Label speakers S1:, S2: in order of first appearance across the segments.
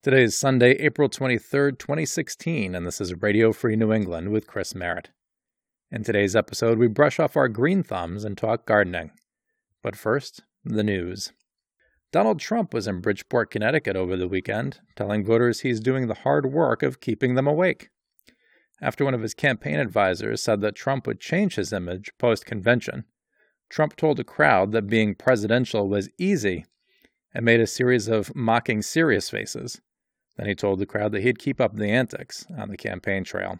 S1: Today is Sunday, April 23rd, 2016, and this is Radio Free New England with Chris Merritt. In today's episode, we brush off our green thumbs and talk gardening. But first, the news. Donald Trump was in Bridgeport, Connecticut over the weekend, telling voters he's doing the hard work of keeping them awake. After one of his campaign advisors said that Trump would change his image post convention, Trump told a crowd that being presidential was easy and made a series of mocking serious faces. Then he told the crowd that he'd keep up the antics on the campaign trail.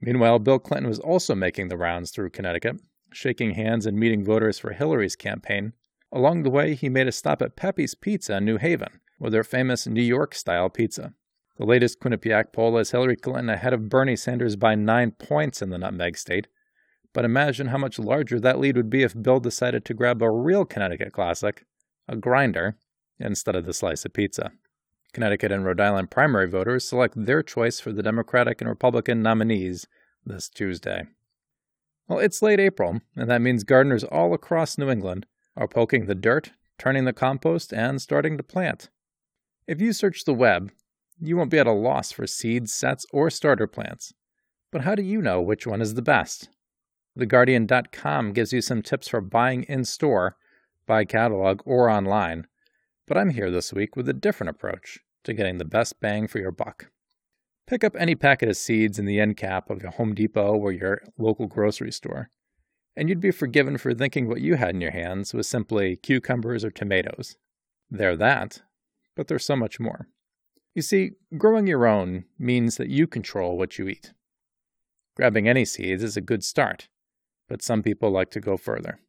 S1: Meanwhile, Bill Clinton was also making the rounds through Connecticut, shaking hands and meeting voters for Hillary's campaign. Along the way, he made a stop at Pepe's Pizza in New Haven with their famous New York style pizza. The latest Quinnipiac poll has Hillary Clinton ahead of Bernie Sanders by nine points in the nutmeg state. But imagine how much larger that lead would be if Bill decided to grab a real Connecticut classic, a grinder, instead of the slice of pizza. Connecticut and Rhode Island primary voters select their choice for the Democratic and Republican nominees this Tuesday. Well, it's late April, and that means gardeners all across New England are poking the dirt, turning the compost, and starting to plant. If you search the web, you won't be at a loss for seeds, sets, or starter plants. But how do you know which one is the best? TheGuardian.com gives you some tips for buying in store, by catalog, or online but I'm here this week with a different approach to getting the best bang for your buck. Pick up any packet of seeds in the end cap of your Home Depot or your local grocery store, and you'd be forgiven for thinking what you had in your hands was simply cucumbers or tomatoes. They're that, but there's so much more. You see, growing your own means that you control what you eat. Grabbing any seeds is a good start, but some people like to go further.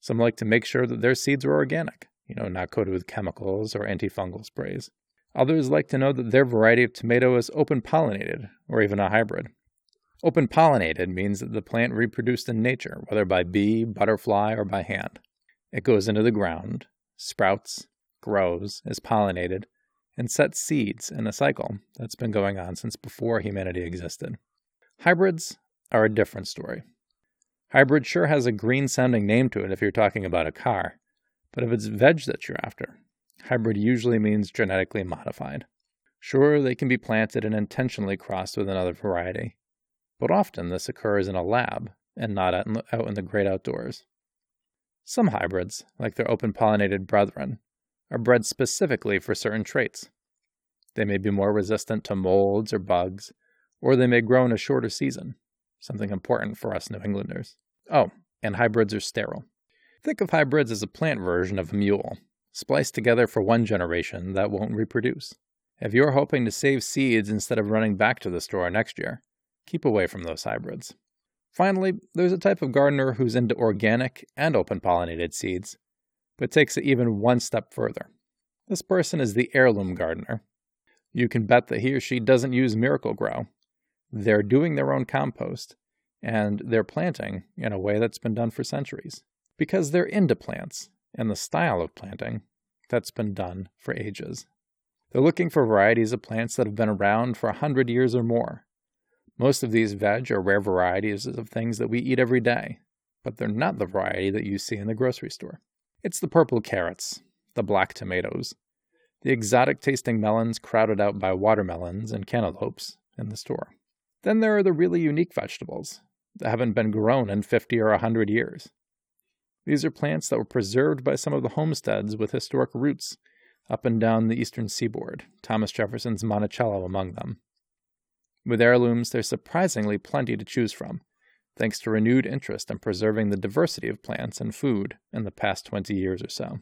S1: Some like to make sure that their seeds are organic you know, not coated with chemicals or antifungal sprays. Others like to know that their variety of tomato is open pollinated, or even a hybrid. Open pollinated means that the plant reproduced in nature, whether by bee, butterfly, or by hand. It goes into the ground, sprouts, grows, is pollinated, and sets seeds in a cycle that's been going on since before humanity existed. Hybrids are a different story. Hybrid sure has a green sounding name to it if you're talking about a car, but if it's veg that you're after, hybrid usually means genetically modified. Sure, they can be planted and intentionally crossed with another variety, but often this occurs in a lab and not out in the great outdoors. Some hybrids, like their open pollinated brethren, are bred specifically for certain traits. They may be more resistant to molds or bugs, or they may grow in a shorter season, something important for us New Englanders. Oh, and hybrids are sterile. Think of hybrids as a plant version of a mule, spliced together for one generation that won't reproduce. If you're hoping to save seeds instead of running back to the store next year, keep away from those hybrids. Finally, there's a type of gardener who's into organic and open pollinated seeds, but takes it even one step further. This person is the heirloom gardener. You can bet that he or she doesn't use Miracle-Gro. They're doing their own compost, and they're planting in a way that's been done for centuries because they're into plants and the style of planting that's been done for ages. They're looking for varieties of plants that have been around for a hundred years or more. Most of these veg are rare varieties of things that we eat every day, but they're not the variety that you see in the grocery store. It's the purple carrots, the black tomatoes, the exotic tasting melons crowded out by watermelons and cantaloupes in the store. Then there are the really unique vegetables that haven't been grown in 50 or a 100 years. These are plants that were preserved by some of the homesteads with historic roots up and down the eastern seaboard, Thomas Jefferson's Monticello among them. With heirlooms, there's surprisingly plenty to choose from, thanks to renewed interest in preserving the diversity of plants and food in the past 20 years or so.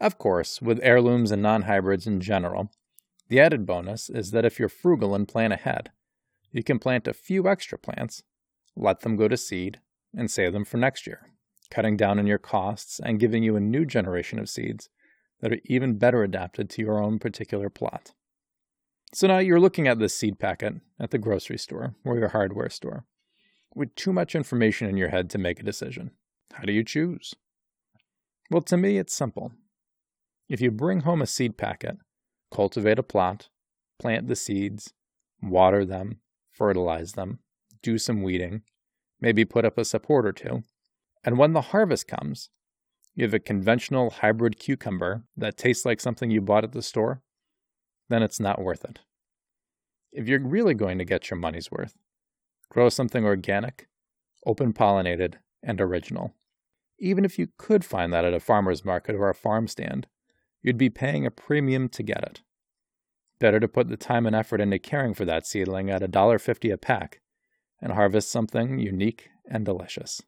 S1: Of course, with heirlooms and non hybrids in general, the added bonus is that if you're frugal and plan ahead, you can plant a few extra plants, let them go to seed, and save them for next year cutting down on your costs and giving you a new generation of seeds that are even better adapted to your own particular plot. So now you're looking at this seed packet at the grocery store or your hardware store with too much information in your head to make a decision. How do you choose? Well, to me, it's simple. If you bring home a seed packet, cultivate a plot, plant the seeds, water them, fertilize them, do some weeding, maybe put up a support or two, and when the harvest comes, you have a conventional hybrid cucumber that tastes like something you bought at the store, then it's not worth it. If you're really going to get your money's worth, grow something organic, open pollinated, and original. Even if you could find that at a farmer's market or a farm stand, you'd be paying a premium to get it. Better to put the time and effort into caring for that seedling at $1.50 a pack and harvest something unique and delicious.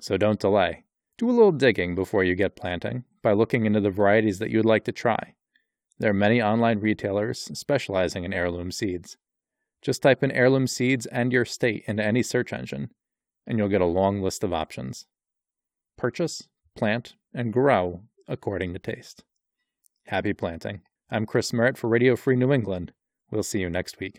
S1: So don't delay. Do a little digging before you get planting by looking into the varieties that you'd like to try. There are many online retailers specializing in heirloom seeds. Just type in heirloom seeds and your state into any search engine, and you'll get a long list of options. Purchase, plant, and grow according to taste. Happy planting. I'm Chris Merritt for Radio Free New England. We'll see you next week.